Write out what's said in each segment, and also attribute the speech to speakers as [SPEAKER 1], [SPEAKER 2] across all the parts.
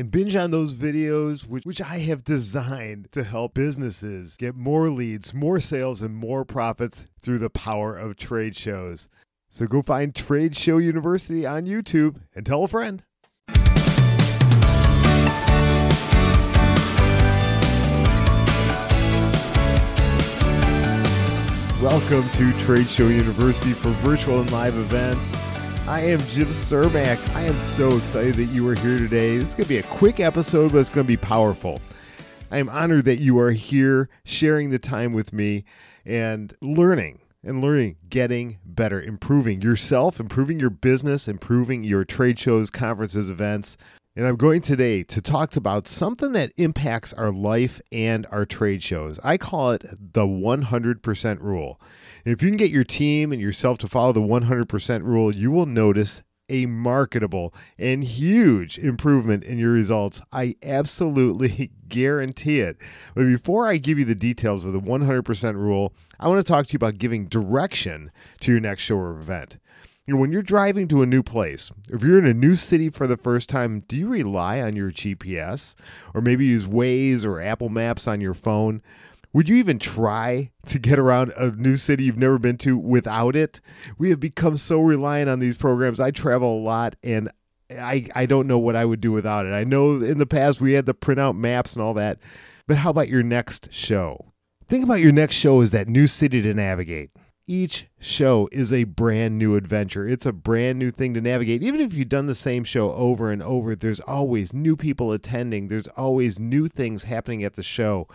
[SPEAKER 1] and binge on those videos, which, which I have designed to help businesses get more leads, more sales, and more profits through the power of trade shows. So go find Trade Show University on YouTube and tell a friend. Welcome to Trade Show University for virtual and live events. I am Jim Cermak. I am so excited that you are here today. This is going to be a quick episode, but it's going to be powerful. I am honored that you are here sharing the time with me and learning and learning, getting better, improving yourself, improving your business, improving your trade shows, conferences, events. And I'm going today to talk about something that impacts our life and our trade shows. I call it the 100% rule. And if you can get your team and yourself to follow the 100% rule, you will notice a marketable and huge improvement in your results. I absolutely guarantee it. But before I give you the details of the 100% rule, I want to talk to you about giving direction to your next show or event. You know, when you're driving to a new place, if you're in a new city for the first time, do you rely on your GPS or maybe use Waze or Apple Maps on your phone? Would you even try to get around a new city you've never been to without it? We have become so reliant on these programs. I travel a lot and I, I don't know what I would do without it. I know in the past we had to print out maps and all that, but how about your next show? Think about your next show as that new city to navigate. Each show is a brand new adventure. It's a brand new thing to navigate. Even if you've done the same show over and over, there's always new people attending, there's always new things happening at the show.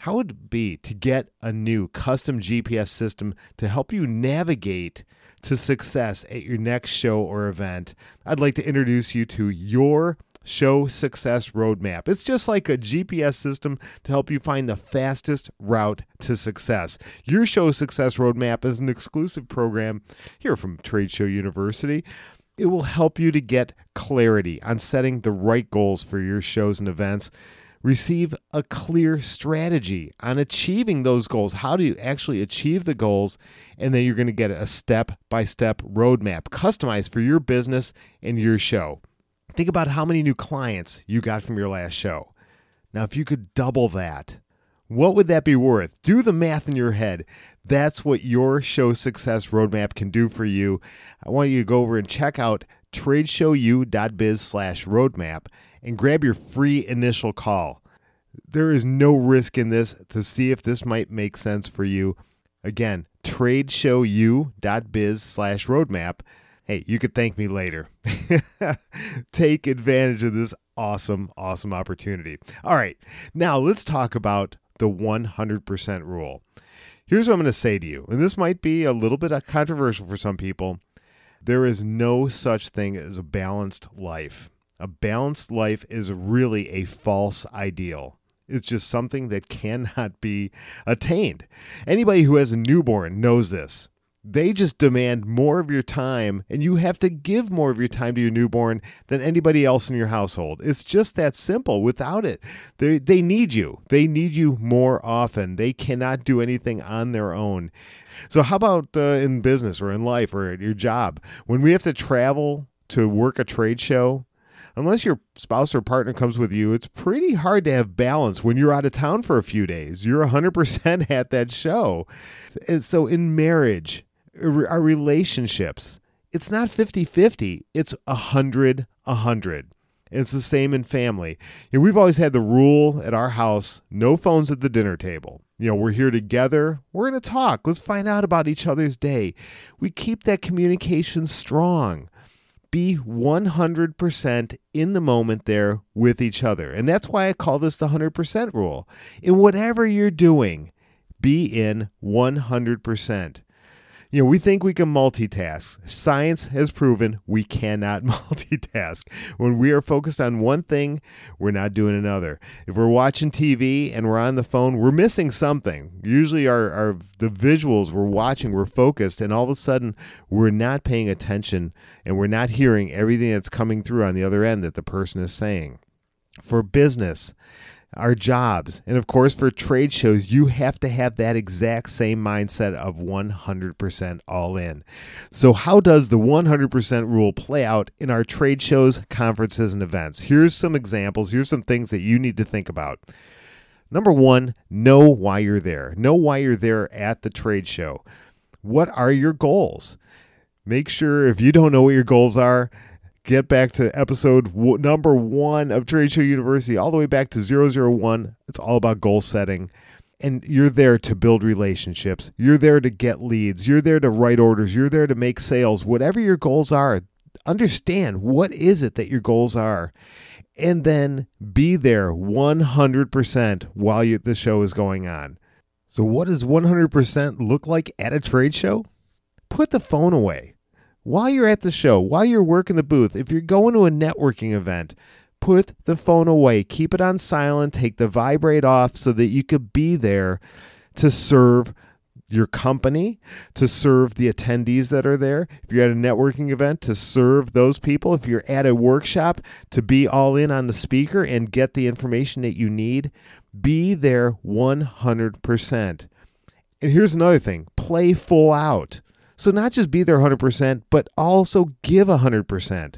[SPEAKER 1] How would it be to get a new custom GPS system to help you navigate to success at your next show or event? I'd like to introduce you to your show success roadmap. It's just like a GPS system to help you find the fastest route to success. Your show success roadmap is an exclusive program here from Trade Show University. It will help you to get clarity on setting the right goals for your shows and events receive a clear strategy on achieving those goals. How do you actually achieve the goals? And then you're going to get a step by step roadmap customized for your business and your show. Think about how many new clients you got from your last show. Now, if you could double that, what would that be worth? Do the math in your head. That's what your show success roadmap can do for you. I want you to go over and check out tradeshowu.biz slash roadmap and grab your free initial call. There is no risk in this to see if this might make sense for you. Again, tradeshowu.biz slash roadmap. Hey, you could thank me later. Take advantage of this awesome, awesome opportunity. All right, now let's talk about the 100% rule. Here's what I'm going to say to you, and this might be a little bit controversial for some people. There is no such thing as a balanced life. A balanced life is really a false ideal. It's just something that cannot be attained. Anybody who has a newborn knows this. They just demand more of your time, and you have to give more of your time to your newborn than anybody else in your household. It's just that simple. Without it, they, they need you. They need you more often. They cannot do anything on their own. So, how about uh, in business or in life or at your job? When we have to travel to work a trade show, unless your spouse or partner comes with you, it's pretty hard to have balance when you're out of town for a few days. You're 100% at that show. And so in marriage, our relationships, it's not 50 50, it's 100 100. It's the same in family. You know, we've always had the rule at our house no phones at the dinner table. You know, we're here together. We're going to talk. Let's find out about each other's day. We keep that communication strong be 100% in the moment there with each other. And that's why I call this the 100% rule. In whatever you're doing, be in 100%. You know, we think we can multitask. Science has proven we cannot multitask. When we are focused on one thing, we're not doing another. If we're watching TV and we're on the phone, we're missing something. Usually our, our the visuals we're watching, we're focused, and all of a sudden we're not paying attention and we're not hearing everything that's coming through on the other end that the person is saying. For business, our jobs. And of course, for trade shows, you have to have that exact same mindset of 100% all in. So, how does the 100% rule play out in our trade shows, conferences, and events? Here's some examples. Here's some things that you need to think about. Number one, know why you're there. Know why you're there at the trade show. What are your goals? Make sure if you don't know what your goals are, get back to episode w- number one of Trade Show University, all the way back to 001. It's all about goal setting. And you're there to build relationships. You're there to get leads. You're there to write orders. You're there to make sales. Whatever your goals are, understand what is it that your goals are. And then be there 100% while you, the show is going on. So, what does 100% look like at a trade show? Put the phone away while you're at the show, while you're working the booth, if you're going to a networking event, put the phone away, keep it on silent, take the vibrate off so that you could be there to serve your company, to serve the attendees that are there. If you're at a networking event, to serve those people. If you're at a workshop, to be all in on the speaker and get the information that you need. Be there 100%. And here's another thing play full out. So not just be there 100%, but also give 100%.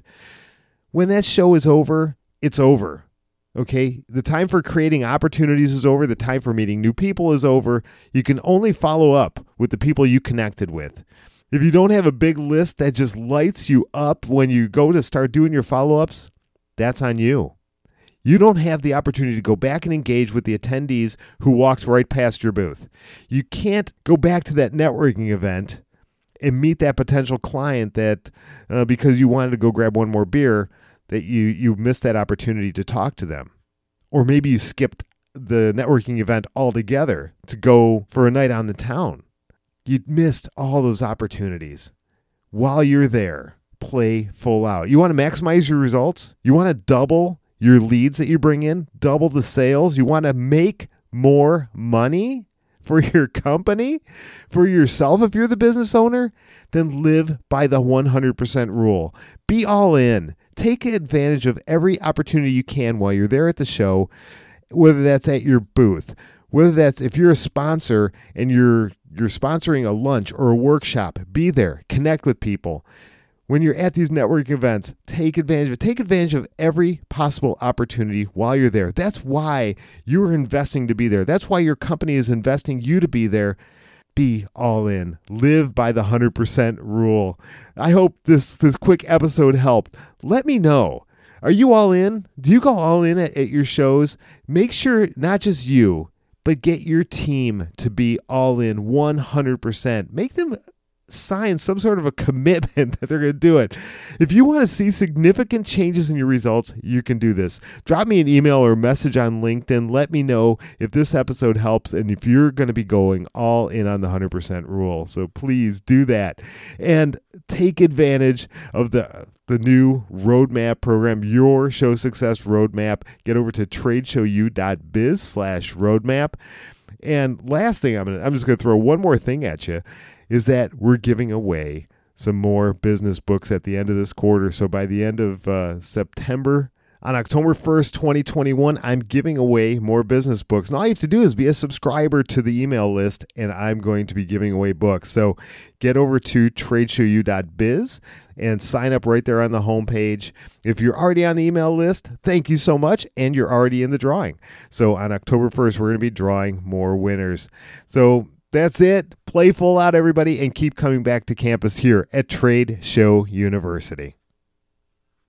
[SPEAKER 1] When that show is over, it's over. Okay, the time for creating opportunities is over. The time for meeting new people is over. You can only follow up with the people you connected with. If you don't have a big list that just lights you up when you go to start doing your follow ups, that's on you. You don't have the opportunity to go back and engage with the attendees who walked right past your booth. You can't go back to that networking event and meet that potential client that uh, because you wanted to go grab one more beer that you you missed that opportunity to talk to them. Or maybe you skipped the networking event altogether to go for a night on the town. You missed all those opportunities. While you're there play full out. You want to maximize your results? You want to double your leads that you bring in? Double the sales? You want to make more money for your company, for yourself, if you're the business owner, then live by the 100% rule. Be all in. Take advantage of every opportunity you can while you're there at the show, whether that's at your booth, whether that's if you're a sponsor and you're you're sponsoring a lunch or a workshop, be there, connect with people when you're at these networking events, take advantage of. Take advantage of every possible opportunity while you're there. That's why you're investing to be there. That's why your company is investing you to be there. Be all in. Live by the 100% rule. I hope this this quick episode helped. Let me know. Are you all in? Do you go all in at, at your shows? Make sure not just you, but get your team to be all in 100%. Make them sign some sort of a commitment that they're going to do it. If you want to see significant changes in your results, you can do this. Drop me an email or message on LinkedIn. Let me know if this episode helps and if you're going to be going all in on the 100% rule. So please do that and take advantage of the the new roadmap program, your show success roadmap. Get over to tradeshowu.biz slash roadmap. And last thing I'm gonna I'm just gonna throw one more thing at you is that we're giving away some more business books at the end of this quarter. So by the end of uh, September, on October 1st, 2021, I'm giving away more business books. And all you have to do is be a subscriber to the email list, and I'm going to be giving away books. So get over to tradeshowu.biz and sign up right there on the homepage. If you're already on the email list, thank you so much, and you're already in the drawing. So on October 1st, we're going to be drawing more winners. So that's it. Play full out, everybody, and keep coming back to campus here at Trade Show University.